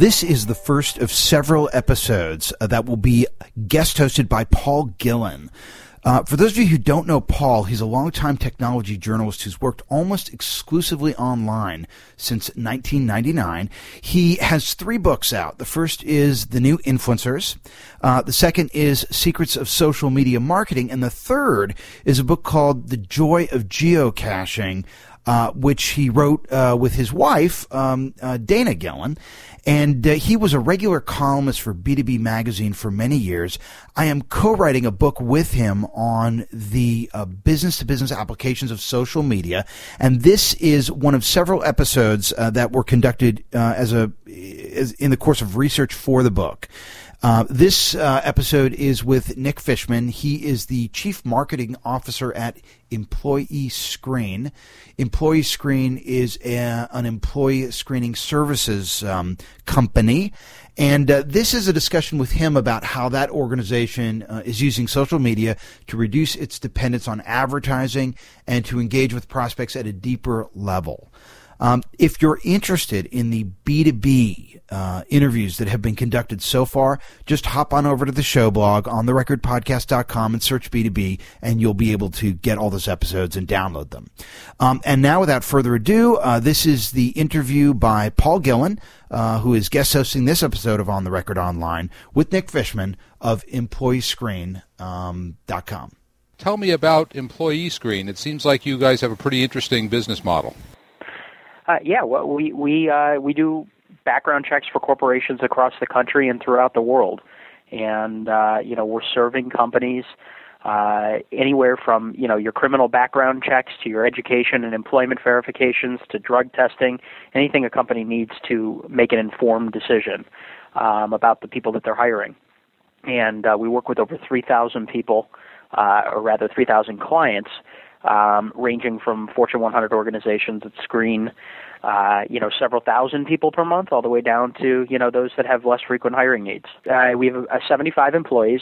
This is the first of several episodes uh, that will be guest hosted by Paul Gillin. Uh, for those of you who don't know Paul, he's a longtime technology journalist who's worked almost exclusively online since 1999. He has three books out. The first is The New Influencers. Uh, the second is Secrets of Social Media Marketing. And the third is a book called The Joy of Geocaching, uh, which he wrote uh, with his wife, um, uh, Dana Gillin. And uh, he was a regular columnist for B2B Magazine for many years. I am co writing a book with him on the business to business applications of social media. And this is one of several episodes uh, that were conducted uh, as a as in the course of research for the book. Uh, this uh, episode is with Nick Fishman. He is the Chief Marketing Officer at Employee Screen. Employee Screen is a, an employee screening services um, company. And uh, this is a discussion with him about how that organization uh, is using social media to reduce its dependence on advertising and to engage with prospects at a deeper level. Um, if you're interested in the B2B uh, interviews that have been conducted so far, just hop on over to the show blog on therecordpodcast.com and search B2B, and you'll be able to get all those episodes and download them. Um, and now, without further ado, uh, this is the interview by Paul Gillin, uh, who is guest hosting this episode of On the Record Online with Nick Fishman of EmployeeScreen.com. Um, Tell me about Employee Screen. It seems like you guys have a pretty interesting business model. Uh, yeah, well, we we uh, we do background checks for corporations across the country and throughout the world, and uh, you know we're serving companies uh, anywhere from you know your criminal background checks to your education and employment verifications to drug testing, anything a company needs to make an informed decision um, about the people that they're hiring. And uh, we work with over 3,000 people, uh, or rather 3,000 clients um, ranging from Fortune 100 organizations that screen, uh, you know, several thousand people per month, all the way down to you know those that have less frequent hiring needs. Uh, we have uh, 75 employees.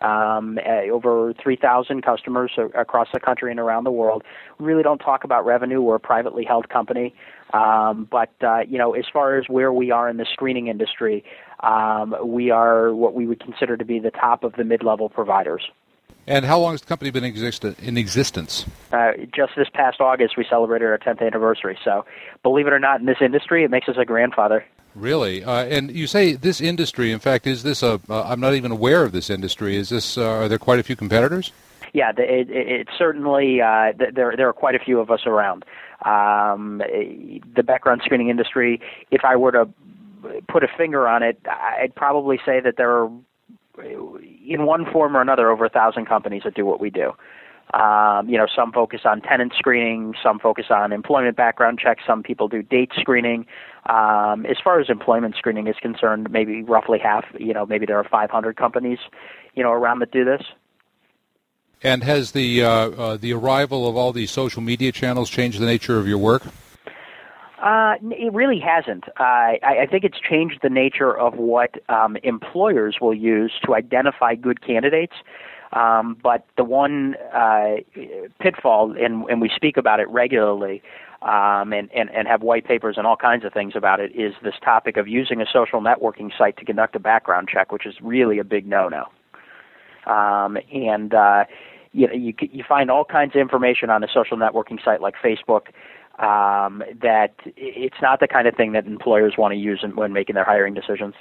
Um, uh, over 3,000 customers across the country and around the world. We really don't talk about revenue. We're a privately held company, um, but uh, you know, as far as where we are in the screening industry, um, we are what we would consider to be the top of the mid-level providers. And how long has the company been in existence? Uh, just this past August, we celebrated our 10th anniversary. So, believe it or not, in this industry, it makes us a grandfather. Really? Uh, and you say this industry, in fact, is this a, uh, I'm not even aware of this industry. Is this, uh, are there quite a few competitors? Yeah, it, it, it certainly, uh, there, there are quite a few of us around. Um, the background screening industry, if I were to put a finger on it, I'd probably say that there are in one form or another, over a thousand companies that do what we do. Um, you know, some focus on tenant screening, some focus on employment background checks, some people do date screening. Um, as far as employment screening is concerned, maybe roughly half, you know, maybe there are 500 companies, you know, around that do this. And has the uh, uh, the arrival of all these social media channels changed the nature of your work? Uh, it really hasn't. I, I think it's changed the nature of what um, employers will use to identify good candidates. Um, but the one uh, pitfall, and, and we speak about it regularly, um, and, and, and have white papers and all kinds of things about it, is this topic of using a social networking site to conduct a background check, which is really a big no-no. Um, and uh, you know, you you find all kinds of information on a social networking site like Facebook um, that it's not the kind of thing that employers want to use when making their hiring decisions.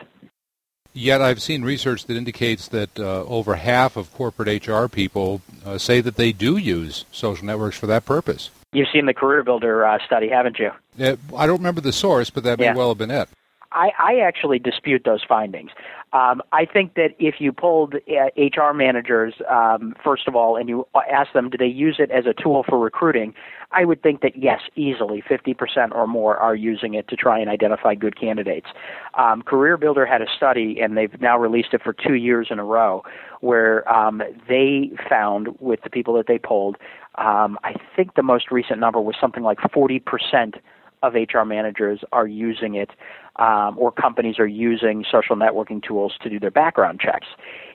Yet I've seen research that indicates that uh, over half of corporate HR people uh, say that they do use social networks for that purpose. You've seen the Career Builder uh, study, haven't you? I don't remember the source, but that may yeah. well have been it. I, I actually dispute those findings. Um, I think that if you polled uh, HR managers, um, first of all, and you asked them, do they use it as a tool for recruiting? I would think that yes, easily 50% or more are using it to try and identify good candidates. Um, Career Builder had a study, and they've now released it for two years in a row, where um, they found with the people that they polled, um, I think the most recent number was something like 40% of HR managers are using it, um, or companies are using social networking tools to do their background checks.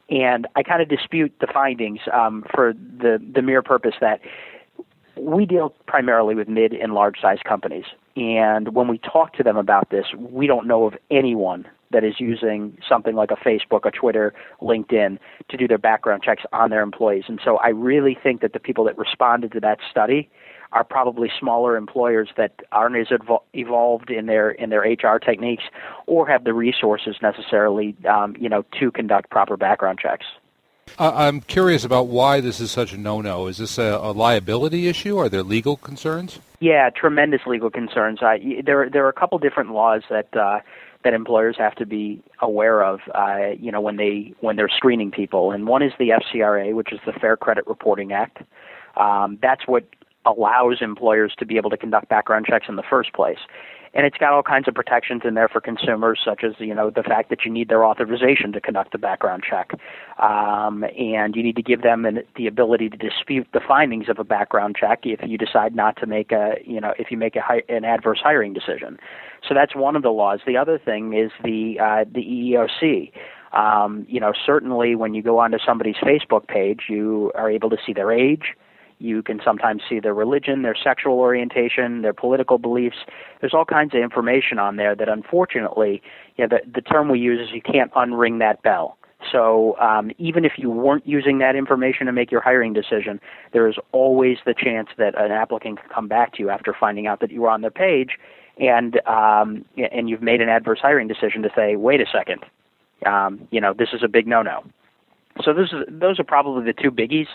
And I kind of dispute the findings um, for the the mere purpose that we deal primarily with mid and large size companies. And when we talk to them about this, we don't know of anyone that is using something like a Facebook, a Twitter, LinkedIn to do their background checks on their employees. And so I really think that the people that responded to that study are probably smaller employers that aren't as evolved in their in their HR techniques or have the resources necessarily, um, you know, to conduct proper background checks. I'm curious about why this is such a no-no. Is this a, a liability issue? Are there legal concerns? Yeah, tremendous legal concerns. Uh, there, there are a couple different laws that uh, that employers have to be aware of. Uh, you know, when they when they're screening people, and one is the FCRA, which is the Fair Credit Reporting Act. Um, that's what allows employers to be able to conduct background checks in the first place and it's got all kinds of protections in there for consumers, such as you know the fact that you need their authorization to conduct a background check, um, and you need to give them an, the ability to dispute the findings of a background check if you decide not to make a you know if you make a an adverse hiring decision. So that's one of the laws. The other thing is the uh, the EEOC. Um, you know, certainly when you go onto somebody's Facebook page, you are able to see their age you can sometimes see their religion, their sexual orientation, their political beliefs. There's all kinds of information on there that unfortunately, you know, the, the term we use is you can't unring that bell. So um, even if you weren't using that information to make your hiring decision, there is always the chance that an applicant can come back to you after finding out that you were on their page, and um, and you've made an adverse hiring decision to say, wait a second, um, you know, this is a big no-no. So this is, those are probably the two biggies.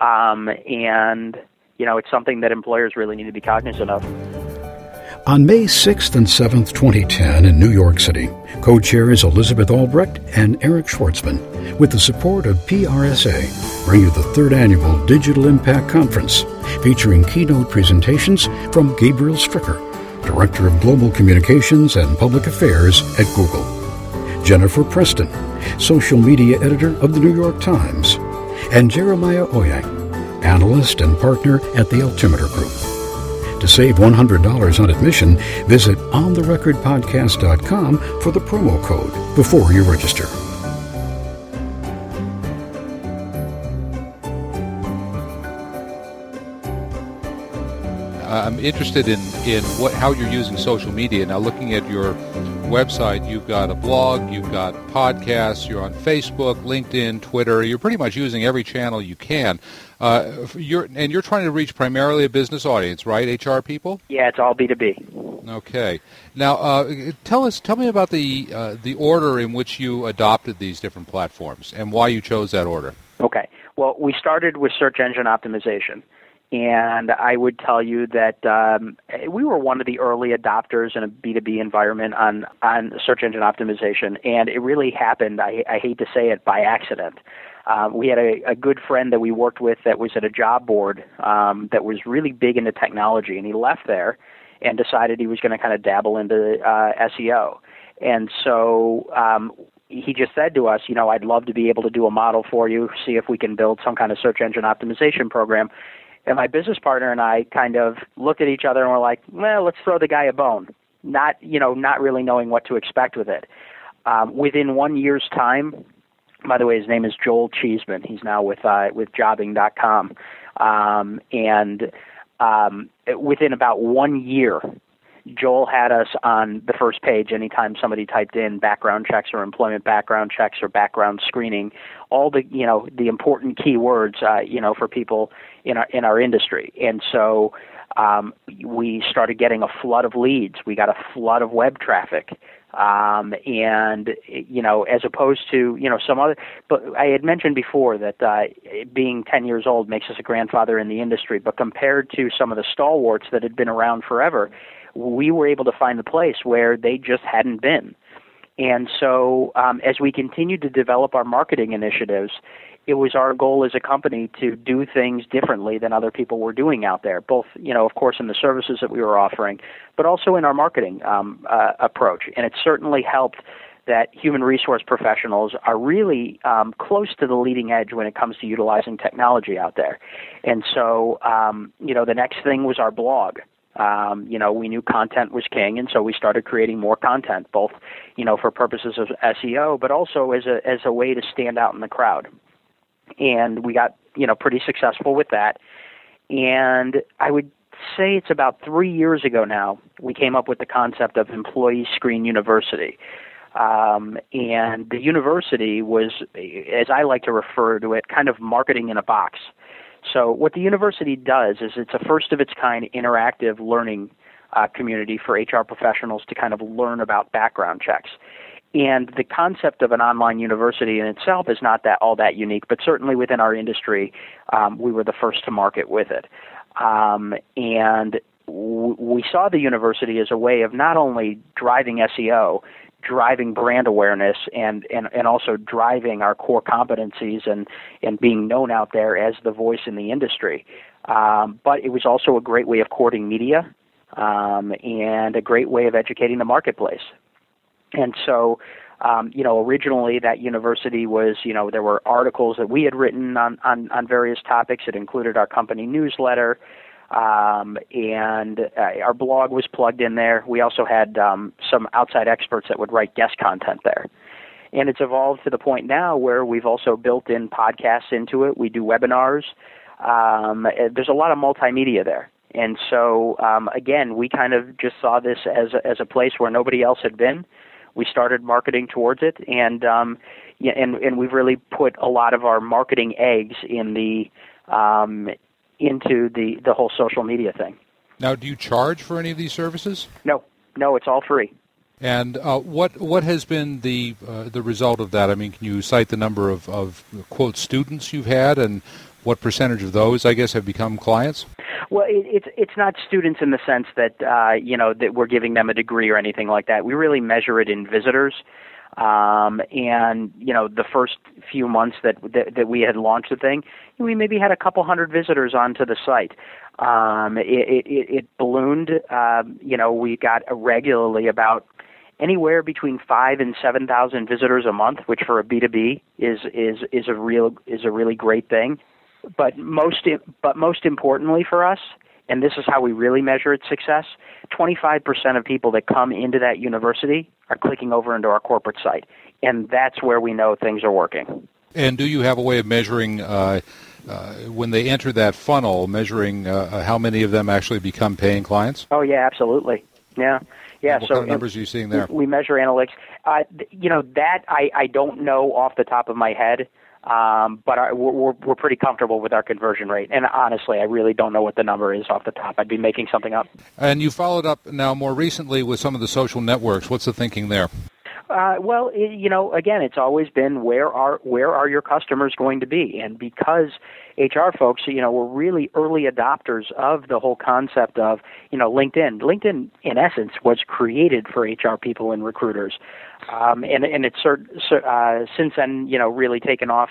Um, and, you know, it's something that employers really need to be cognizant of. On May 6th and 7th, 2010, in New York City, co chairs Elizabeth Albrycht and Eric Schwartzman, with the support of PRSA, bring you the third annual Digital Impact Conference, featuring keynote presentations from Gabriel Stricker, Director of Global Communications and Public Affairs at Google, Jennifer Preston, Social Media Editor of the New York Times, and Jeremiah Owyang, analyst and partner at the Altimeter Group. To save $100 on admission, visit ontherecordpodcast.com for the promo code before you register. I'm interested in, in what how you're using social media. Now, looking at your website, you've got a blog, you've got podcasts, you're on Facebook, LinkedIn, Twitter. You're pretty much using every channel you can. Uh, you're, and you're trying to reach primarily a business audience, right? HR people? Yeah, it's all B2B. Okay. Now, uh, tell us, tell me about the uh, the order in which you adopted these different platforms and why you chose that order. Okay. Well, we started with search engine optimization. And I would tell you that um, we were one of the early adopters in a B2B environment on, on search engine optimization. And it really happened, I, I hate to say it, by accident. Uh, we had a, a good friend that we worked with that was at a job board um, that was really big into technology, and he left there and decided he was going to kind of dabble into uh, SEO. And so um, he just said to us, you know, I'd love to be able to do a model for you, see if we can build some kind of search engine optimization program. And my business partner and I kind of looked at each other and were like, well, let's throw the guy a bone. Not, you know, not really knowing what to expect with it. Um, within one year's time, by the way, his name is Joel Cheesman. He's now with uh, with Jobing.com, um, and um, within about one year, Joel had us on the first page anytime somebody typed in background checks or employment background checks or background screening, all the you know the important keywords uh, you know for people in our in our industry. And so um, we started getting a flood of leads. We got a flood of web traffic. Um, and you know, as opposed to you know some other, but I had mentioned before that uh, being 10 years old makes us a grandfather in the industry. But compared to some of the stalwarts that had been around forever, we were able to find the place where they just hadn't been. And so, um, as we continued to develop our marketing initiatives, it was our goal as a company to do things differently than other people were doing out there, both, you know, of course, in the services that we were offering, but also in our marketing um, uh, approach. And it certainly helped that human resource professionals are really um, close to the leading edge when it comes to utilizing technology out there. And so, um, you know, the next thing was our blog. Um, you know, we knew content was king, and so we started creating more content, both, you know, for purposes of SEO, but also as a as a way to stand out in the crowd and we got you know pretty successful with that. And I would say it's about three years ago now we came up with the concept of Employee Screen University. Um, and the university was, as I like to refer to it, kind of marketing in a box. So what the university does is it's a first of its kind interactive learning uh, community for HR professionals to kind of learn about background checks. And the concept of an online university in itself is not that all that unique, but certainly within our industry, um, we were the first to market with it. Um, and w- we saw the university as a way of not only driving SEO, driving brand awareness, and, and, and also driving our core competencies and, and being known out there as the voice in the industry. Um, but it was also a great way of courting media um, and a great way of educating the marketplace. And so, um, you know, originally that university was, you know, there were articles that we had written on, on, on various topics. It included our company newsletter, um, and uh, our blog was plugged in there. We also had um, some outside experts that would write guest content there. And it's evolved to the point now where we've also built in podcasts into it. We do webinars. Um, there's a lot of multimedia there. And so, um, again, we kind of just saw this as a, as a place where nobody else had been we started marketing towards it, and um, and and we've really put a lot of our marketing eggs in the um, into the the whole social media thing. Now, do you charge for any of these services? No, no, it's all free. And uh, what what has been the uh, the result of that? I mean, can you cite the number of, of quote students you've had, and what percentage of those, I guess, have become clients? Well, it, it's it's not students in the sense that uh, you know that we're giving them a degree or anything like that. We really measure it in visitors. Um, and you know, the first few months that, that that we had launched the thing, we maybe had a couple hundred visitors onto the site. Um, it, it, it ballooned. Um, you know, we got regularly about anywhere between five and seven thousand visitors a month, which for a B two B is is is a real is a really great thing. But most, but most importantly for us, and this is how we really measure its success, 25% of people that come into that university are clicking over into our corporate site. And that's where we know things are working. And do you have a way of measuring uh, uh, when they enter that funnel, measuring uh, how many of them actually become paying clients? Oh yeah, absolutely. Yeah, yeah. What so kind of numbers are you seeing there? We measure analytics. Uh, you know that I I don't know off the top of my head. Um, but our, we're, we're pretty comfortable with our conversion rate. And honestly, I really don't know what the number is off the top. I'd be making something up. And you followed up now more recently with some of the social networks. What's the thinking there? Uh, well, it, you know, again, it's always been where are where are your customers going to be, and because HR folks, you know, were really early adopters of the whole concept of you know LinkedIn. LinkedIn, in essence, was created for HR people and recruiters, um, and and it's uh, since then, you know, really taken off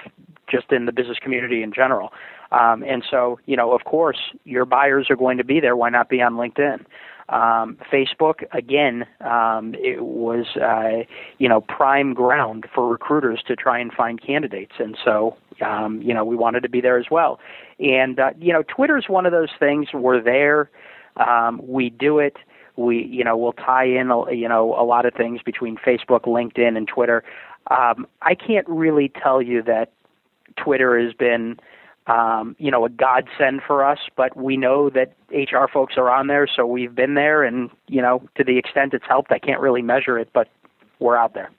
just in the business community in general. Um, and so, you know, of course, your buyers are going to be there. Why not be on LinkedIn? Um, Facebook, again, um, it was, uh, you know, prime ground for recruiters to try and find candidates. And so, um, you know, we wanted to be there as well. And, uh, you know, Twitter's one of those things. We're there. Um, we do it. We, you know, we'll tie in, you know, a lot of things between Facebook, LinkedIn, and Twitter. Um, I can't really tell you that Twitter has been um, you know, a godsend for us, but we know that HR folks are on there, so we've been there, and you know, to the extent it's helped, I can't really measure it, but we're out there.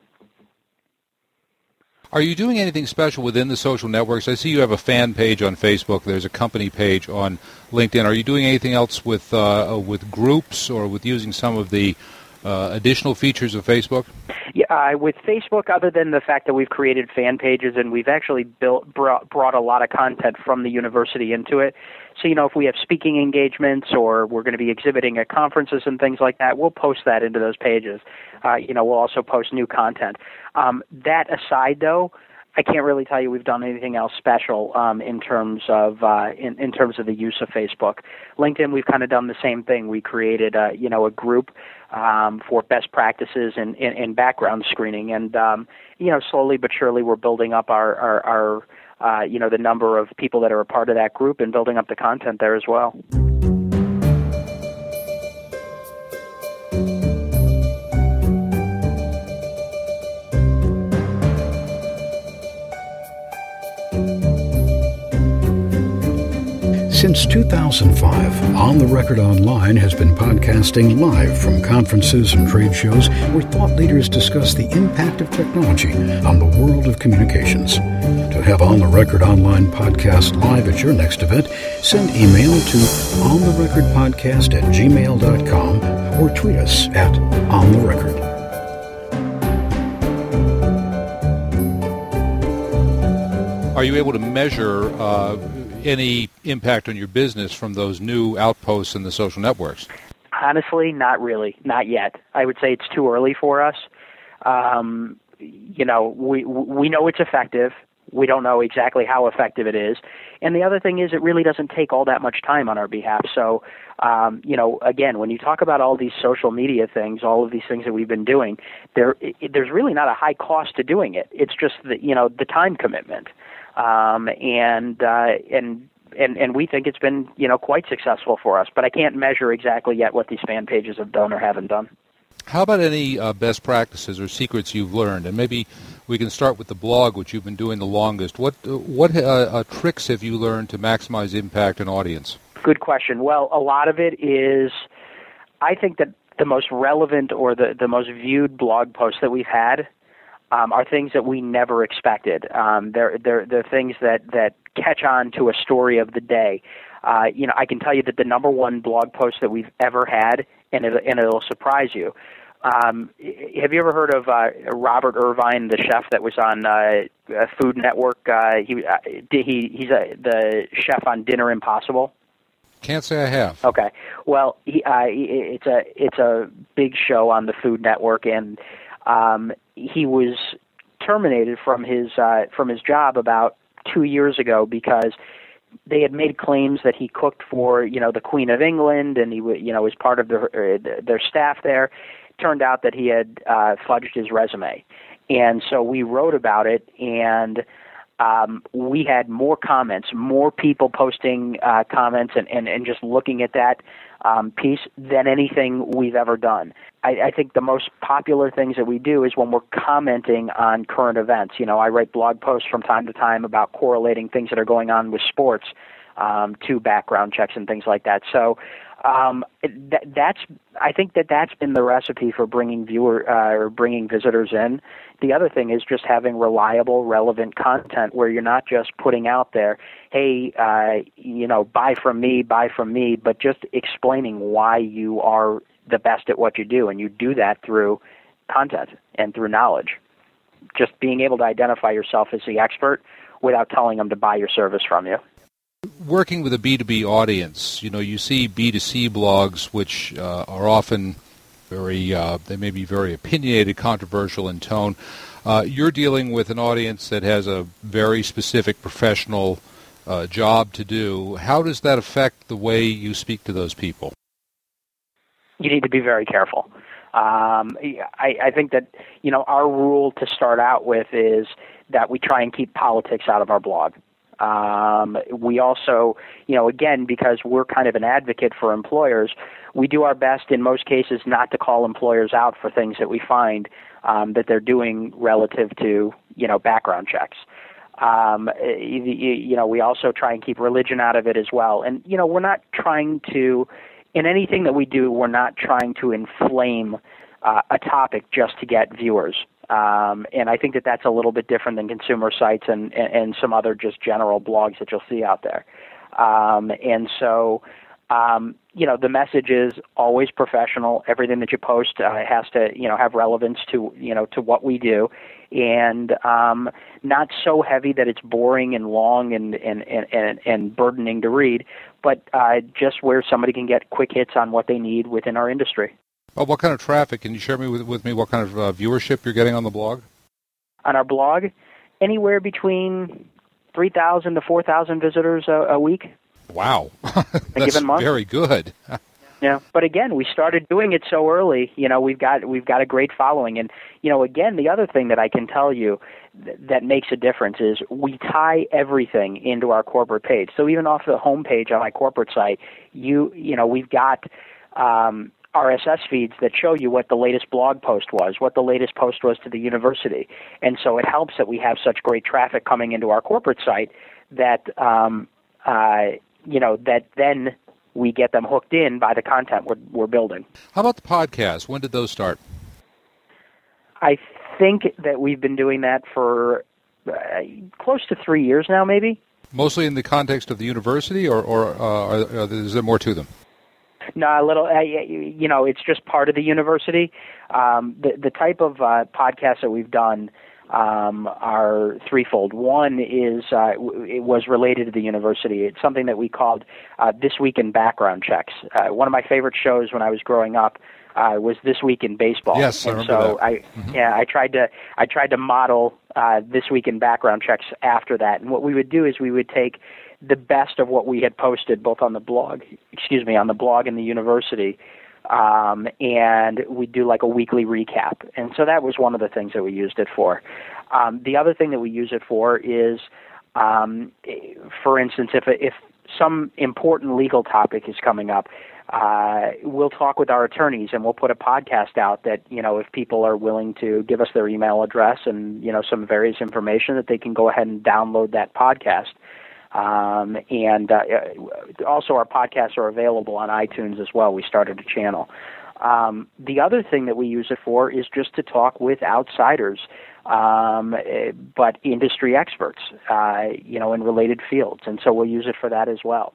Are you doing anything special within the social networks? I see you have a fan page on Facebook. There's a company page on LinkedIn. Are you doing anything else with uh, with groups or with using some of the uh, additional features of Facebook? Yeah, uh, with Facebook, other than the fact that we've created fan pages and we've actually built brought, brought a lot of content from the university into it. So you know, if we have speaking engagements or we're going to be exhibiting at conferences and things like that, we'll post that into those pages. Uh, you know, we'll also post new content. Um, that aside, though. I can't really tell you we've done anything else special um, in terms of uh, in, in terms of the use of Facebook. LinkedIn, we've kind of done the same thing. We created a you know a group um, for best practices and, in, in background screening, and um, you know slowly but surely we're building up our our, our uh, you know the number of people that are a part of that group and building up the content there as well. Since 2005, On the Record Online has been podcasting live from conferences and trade shows where thought leaders discuss the impact of technology on the world of communications. To have On the Record Online podcast live at your next event, send email to ontherecordpodcast at gmail.com or tweet us at On the Record. Are you able to measure uh, any impact on your business from those new outposts in the social networks? Honestly, not really, not yet. I would say it's too early for us. Um, you know, we we know it's effective. We don't know exactly how effective it is. And the other thing is, it really doesn't take all that much time on our behalf. So, um, you know, again, when you talk about all these social media things, all of these things that we've been doing, there, it, there's really not a high cost to doing it. It's just the, you know, the time commitment um, and uh, and and and we think it's been you know quite successful for us. But I can't measure exactly yet what these fan pages have done or haven't done. How about any uh, best practices or secrets you've learned? And maybe we can start with the blog, which you've been doing the longest. What what uh, uh, tricks have you learned to maximize impact and audience? Good question. Well, a lot of it is, I think that the most relevant or the, the most viewed blog posts that we've had um, are things that we never expected. Um, they're, they're, they're things that, that catch on to a story of the day. Uh, you know, I can tell you that the number one blog post that we've ever had, and, it, and it'll surprise you. Um, have you ever heard of uh, Robert Irvine, the chef that was on uh, Food Network? Uh, he uh, he he's a, the chef on Dinner Impossible. Can't say I have. Okay. Well, he, uh, it's a it's a big show on the Food Network, and um, he was terminated from his uh, from his job about two years ago because they had made claims that he cooked for you know the Queen of England and he you know was part of their uh, their staff there. Turned out that he had uh, fudged his resume, and so we wrote about it and. Um, we had more comments, more people posting uh, comments, and, and, and just looking at that um, piece than anything we've ever done. I, I think the most popular things that we do is when we're commenting on current events. You know, I write blog posts from time to time about correlating things that are going on with sports um, to background checks and things like that. So um, that, that's I think that that's been the recipe for bringing viewer uh, or bringing visitors in. The other thing is just having reliable, relevant content where you're not just putting out there, hey, uh, you know, buy from me, buy from me, but just explaining why you are the best at what you do, and you do that through content and through knowledge. Just being able to identify yourself as the expert without telling them to buy your service from you. Working with a B2B audience, you know, you see B2C blogs which uh, are often very, uh, they may be very opinionated, controversial in tone. Uh, you're dealing with an audience that has a very specific professional uh, job to do. How does that affect the way you speak to those people? you need to be very careful. Um, I, I think that you know our rule to start out with is that we try and keep politics out of our blog. Um, we also, you know, again because we're kind of an advocate for employers, we do our best in most cases not to call employers out for things that we find um, that they're doing relative to you know background checks. Um, you, you know, we also try and keep religion out of it as well. And you know, we're not trying to in anything that we do, we're not trying to inflame uh, a topic just to get viewers. Um, and I think that that's a little bit different than consumer sites and, and, and some other just general blogs that you'll see out there. Um, and so, um, you know, the message is always professional. Everything that you post uh, has to, you know, have relevance to, you know, to what we do, and um, not so heavy that it's boring and long and and and and, and burdening to read, but uh, just where somebody can get quick hits on what they need within our industry. Well, what kind of traffic? Can you share me with, with me what kind of uh, viewership you're getting on the blog? On our blog, anywhere between three thousand to four thousand visitors a, a week. Wow, that's given month. very good. yeah, but again, we started doing it so early. You know, we've got we've got a great following, and you know, again, the other thing that I can tell you th- that makes a difference is we tie everything into our corporate page. So even off the homepage on my corporate site, you you know, we've got. Um, RSS feeds that show you what the latest blog post was, what the latest post was to the university. And so it helps that we have such great traffic coming into our corporate site that um, uh, you know, that then we get them hooked in by the content we're, we're building. How about the podcast? When did those start? I think that we've been doing that for uh, close to three years now, maybe. Mostly in the context of the university, or, or uh, is there more to them? No, a little. Uh, you know, it's just part of the university. Um, the the type of uh, podcast that we've done um, are threefold. One is uh, it was related to the university. It's something that we called uh, This Week in Background Checks. Uh, one of my favorite shows when I was growing up uh, was This Week in Baseball. Yes, I and remember so that. I mm-hmm. yeah I tried to I tried to model uh, This Week in Background Checks after that. And what we would do is we would take the best of what we had posted both on the blog, excuse me, on the blog and the university um, and we do like a weekly recap. And so that was one of the things that we used it for. Um, the other thing that we use it for is, um, for instance, if if some important legal topic is coming up, uh, we'll talk with our attorneys and we'll put a podcast out that you know if people are willing to give us their email address and you know some various information that they can go ahead and download that podcast um, and uh, also, our podcasts are available on iTunes as well. We started a channel. Um, the other thing that we use it for is just to talk with outsiders, um, but industry experts, uh, you know, in related fields. And so we'll use it for that as well.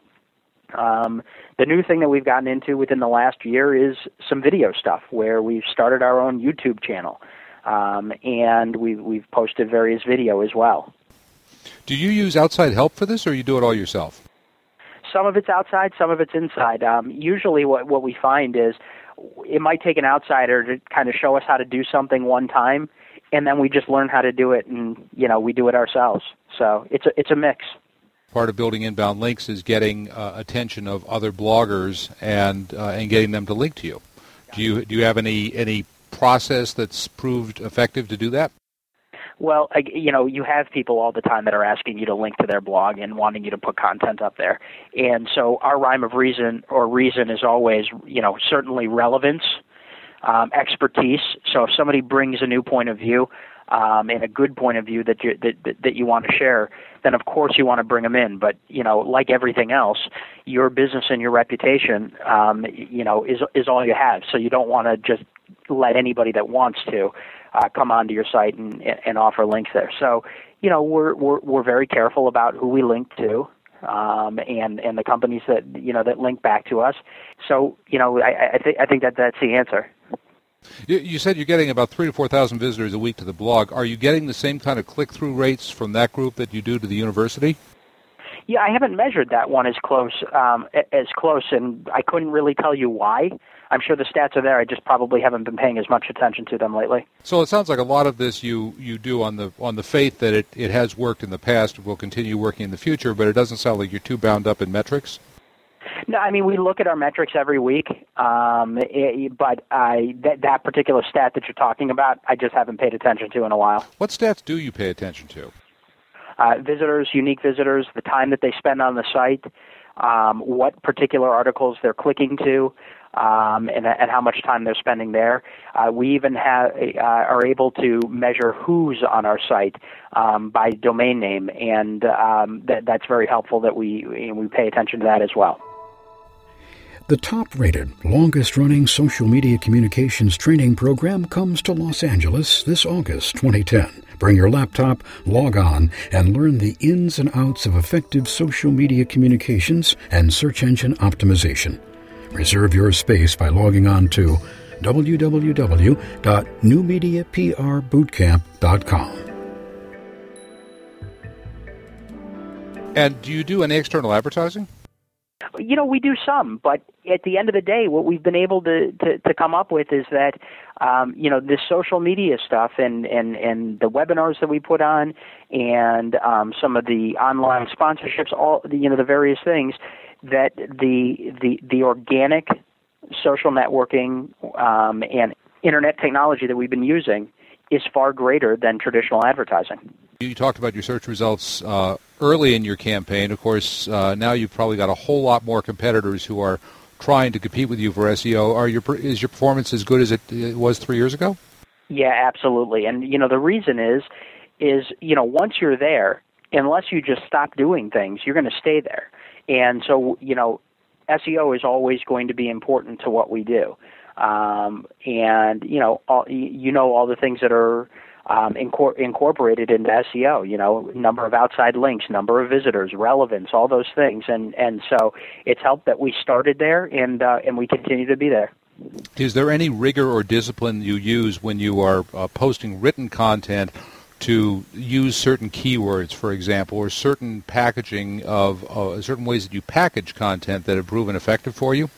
Um, the new thing that we've gotten into within the last year is some video stuff, where we've started our own YouTube channel, um, and we've we've posted various video as well. Do you use outside help for this, or you do it all yourself? Some of it's outside, some of it's inside. Um, usually, what what we find is it might take an outsider to kind of show us how to do something one time, and then we just learn how to do it, and you know we do it ourselves. So it's a it's a mix. Part of building inbound links is getting uh, attention of other bloggers and uh, and getting them to link to you. Do you do you have any any process that's proved effective to do that? Well, I, you know, you have people all the time that are asking you to link to their blog and wanting you to put content up there. And so our rhyme of reason or reason is always, you know, certainly relevance, um, expertise. So if somebody brings a new point of view, um, and a good point of view that you that, that, that you want to share, then of course you want to bring them in. But you know, like everything else, your business and your reputation, um, you know, is is all you have. So you don't want to just let anybody that wants to uh, come onto your site and, and offer links there. So, you know, we're we're we're very careful about who we link to. Um, and and the companies that you know that link back to us. So you know, I, I think I think that that's the answer. You said you're getting about three to four thousand visitors a week to the blog. Are you getting the same kind of click-through rates from that group that you do to the university? Yeah, I haven't measured that one as close um, as close, and I couldn't really tell you why. I'm sure the stats are there. I just probably haven't been paying as much attention to them lately. So it sounds like a lot of this you, you do on the on the faith that it, it has worked in the past, and will continue working in the future, but it doesn't sound like you're too bound up in metrics. No, I mean we look at our metrics every week, um, it, but I, that, that particular stat that you're talking about, I just haven't paid attention to in a while. What stats do you pay attention to? uh, visitors, unique visitors, the time that they spend on the site, um, what particular articles they're clicking to, um, and, and, how much time they're spending there. Uh, we even have, uh, are able to measure who's on our site um, by domain name, and um, that, that's very helpful. That we we pay attention to that as well. The top rated, longest running social media communications training program comes to Los Angeles this August 2010. Bring your laptop, log on, and learn the ins and outs of effective social media communications and search engine optimization. Reserve your space by logging on to www.newmediaprbootcamp.com. And do you do any external advertising? You know, we do some, but at the end of the day, what we've been able to, to, to come up with is that, um, you know, this social media stuff and, and, and the webinars that we put on and um, some of the online sponsorships, all, the, you know, the various things, that the, the, the organic social networking um, and internet technology that we've been using is far greater than traditional advertising. You talked about your search results uh, early in your campaign. Of course, uh, now you've probably got a whole lot more competitors who are trying to compete with you for SEO. Are your is your performance as good as it, it was three years ago? Yeah, absolutely. And you know the reason is is you know once you're there, unless you just stop doing things, you're going to stay there. And so you know SEO is always going to be important to what we do. Um, and you know all, you know all the things that are um, incor- incorporated into SEO. You know, number of outside links, number of visitors, relevance, all those things, and and so it's helped that we started there and uh, and we continue to be there. Is there any rigor or discipline you use when you are uh, posting written content to use certain keywords, for example, or certain packaging of uh, certain ways that you package content that have proven effective for you?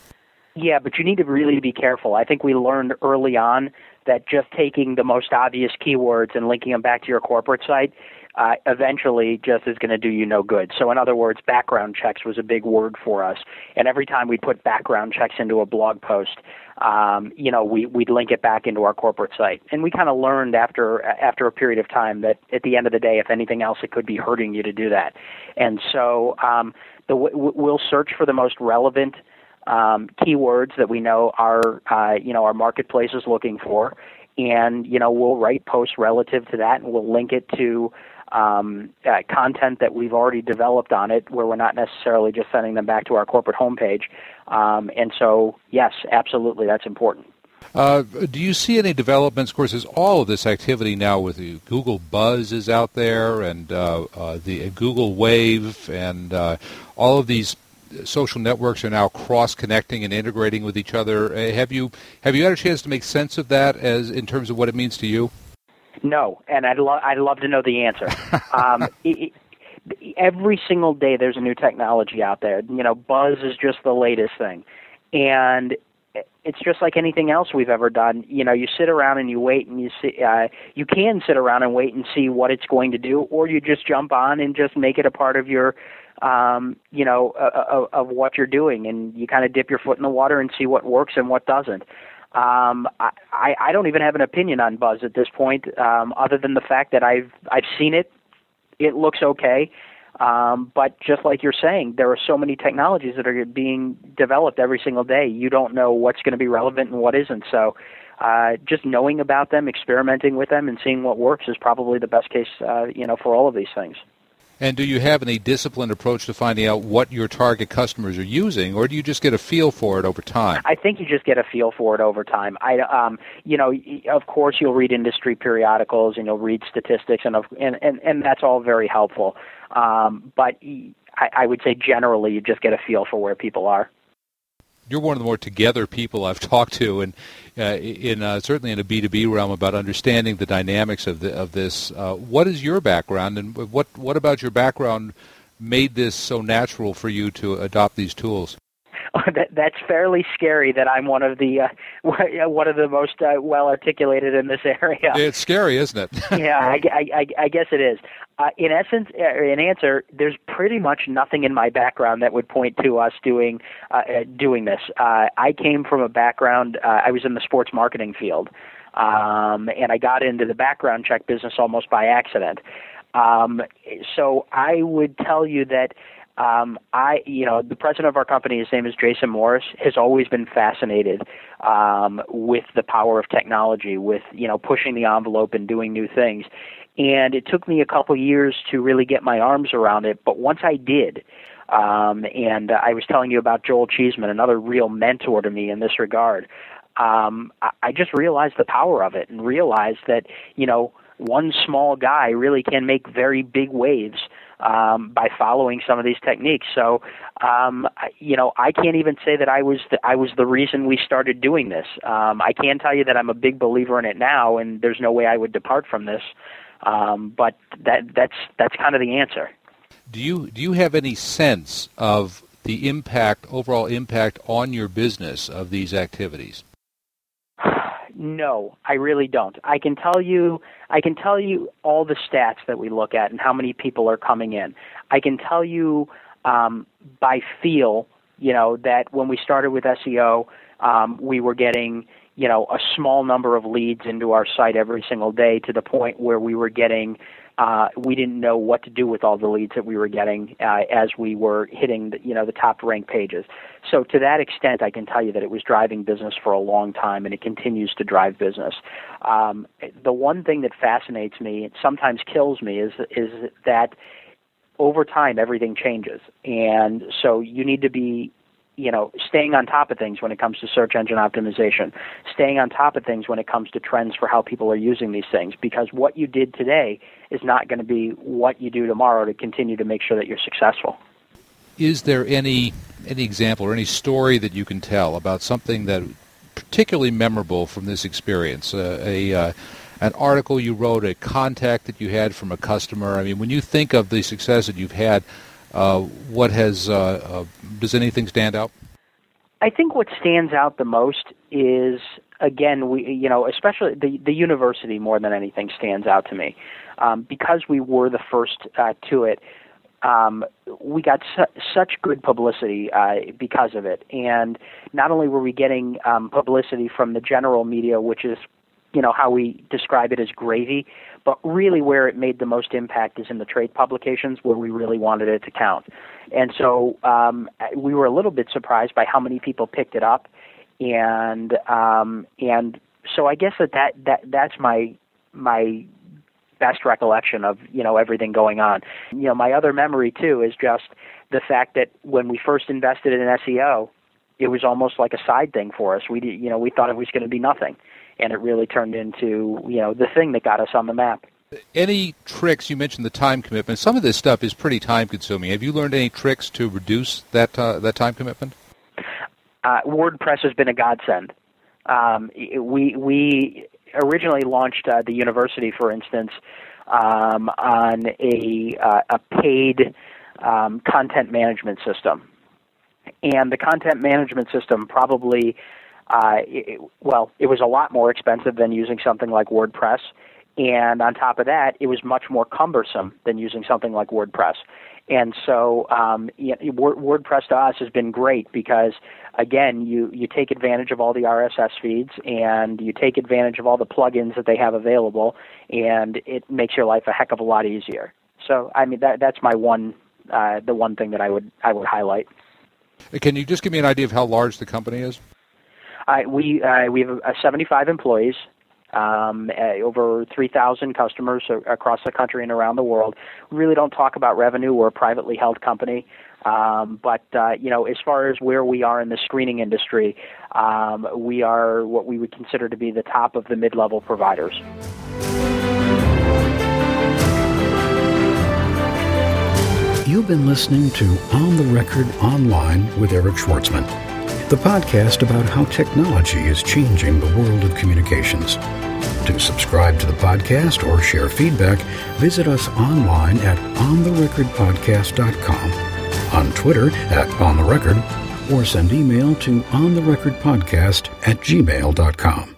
Yeah, but you need to really be careful. I think we learned early on that just taking the most obvious keywords and linking them back to your corporate site uh, eventually just is going to do you no good. So, in other words, background checks was a big word for us. And every time we put background checks into a blog post, um, you know, we, we'd link it back into our corporate site. And we kind of learned after after a period of time that at the end of the day, if anything else, it could be hurting you to do that. And so, um, the, we'll search for the most relevant um, keywords that we know our uh, you know our marketplace is looking for, and you know we'll write posts relative to that, and we'll link it to um, uh, content that we've already developed on it, where we're not necessarily just sending them back to our corporate homepage. Um, and so, yes, absolutely, that's important. Uh, do you see any developments? Of course, there's all of this activity now with the Google Buzz is out there, and uh, uh the Google Wave, and uh, all of these social networks are now cross-connecting and integrating with each other. Uh, have you have you had a chance to make sense of that as in terms of what it means to you? No, and I'd love I'd love to know the answer. um, it, it, every single day, there's a new technology out there. You know, Buzz is just the latest thing, and it's just like anything else we've ever done. You know, you sit around and you wait and you see. Uh, you can sit around and wait and see what it's going to do, or you just jump on and just make it a part of your um, you know, of, of what you're doing, and you kind of dip your foot in the water and see what works and what doesn't. Um, I, I don't even have an opinion on Buzz at this point, um, other than the fact that I've I've seen it. It looks okay, um, but just like you're saying, there are so many technologies that are being developed every single day. You don't know what's going to be relevant and what isn't. So, uh, just knowing about them, experimenting with them, and seeing what works is probably the best case, uh, you know, for all of these things. And do you have any disciplined approach to finding out what your target customers are using, or do you just get a feel for it over time? I think you just get a feel for it over time. I, um, you know, of course, you'll read industry periodicals and you'll read statistics, and and and, and that's all very helpful. Um, but I, I would say generally, you just get a feel for where people are you're one of the more together people I've talked to, and uh, in uh, certainly in a B2B realm about understanding the dynamics of the, of this. Uh, what is your background, and what what about your background made this so natural for you to adopt these tools? that, that's fairly scary. That I'm one of the uh, one of the most uh, well articulated in this area. It's scary, isn't it? yeah, I, I, I, guess it is. Uh, in essence, uh, in answer, there's pretty much nothing in my background that would point to us doing uh, uh doing this. Uh, I came from a background. Uh, I was in the sports marketing field, um, and I got into the background check business almost by accident. Um, so I would tell you that um, I, you know, the president of our company, his name is Jason Morris, has always been fascinated um, with the power of technology, with you know pushing the envelope and doing new things. And it took me a couple years to really get my arms around it, but once I did, Um, and I was telling you about Joel Cheesman, another real mentor to me in this regard. Um, I, I just realized the power of it and realized that, you know, one small guy really can make very big waves um, by following some of these techniques. So, um, you know, I can't even say that I was the, I was the reason we started doing this. Um, I can tell you that I'm a big believer in it now, and there's no way I would depart from this. Um, but that that's that's kind of the answer. Do you do you have any sense of the impact, overall impact on your business of these activities? No, I really don't. I can tell you I can tell you all the stats that we look at and how many people are coming in. I can tell you um, by feel, you know, that when we started with SEO, um, we were getting you know a small number of leads into our site every single day to the point where we were getting uh, we didn't know what to do with all the leads that we were getting uh, as we were hitting the, you know the top ranked pages. So to that extent, I can tell you that it was driving business for a long time, and it continues to drive business. Um, the one thing that fascinates me, and sometimes kills me, is is that over time everything changes, and so you need to be you know, staying on top of things when it comes to search engine optimization, staying on top of things when it comes to trends for how people are using these things, because what you did today is not going to be what you do tomorrow to continue to make sure that you're successful. Is there any any example or any story that you can tell about something that particularly memorable from this experience? Uh, a uh, an article you wrote, a contact that you had from a customer. I mean, when you think of the success that you've had what has uh, uh, does anything stand out? I think what stands out the most is again we you know especially the the university more than anything stands out to me um, because we were the first uh, to it. Um, we got su- such good publicity uh, because of it, and not only were we getting um, publicity from the general media, which is you know how we describe it as gravy, but really where it made the most impact is in the trade publications where we really wanted it to count. And so um, we were a little bit surprised by how many people picked it up, and um, and so I guess that, that that that's my my best recollection of you know everything going on. You know, my other memory too is just the fact that when we first invested in SEO, it was almost like a side thing for us. We you know we thought it was going to be nothing, and it really turned into you know the thing that got us on the map. Any tricks? You mentioned the time commitment. Some of this stuff is pretty time consuming. Have you learned any tricks to reduce that uh, that time commitment? Uh, WordPress has been a godsend. Um, we we originally launched uh, the university, for instance, um, on a uh, a paid um, content management system, and the content management system probably uh, it, well, it was a lot more expensive than using something like WordPress. And on top of that, it was much more cumbersome than using something like WordPress. And so um, you know, WordPress to us has been great because, again, you, you take advantage of all the RSS feeds and you take advantage of all the plugins that they have available, and it makes your life a heck of a lot easier. So, I mean, that, that's my one, uh, the one thing that I would, I would highlight. Can you just give me an idea of how large the company is? Uh, we uh, we have uh, 75 employees, um, uh, over 3,000 customers across the country and around the world. We really don't talk about revenue. We're a privately held company. Um, but uh, you know, as far as where we are in the screening industry, um, we are what we would consider to be the top of the mid-level providers. You've been listening to On the Record Online with Eric Schwartzman the podcast about how technology is changing the world of communications. To subscribe to the podcast or share feedback, visit us online at ontherecordpodcast.com, on Twitter at ontherecord, or send email to ontherecordpodcast at gmail.com.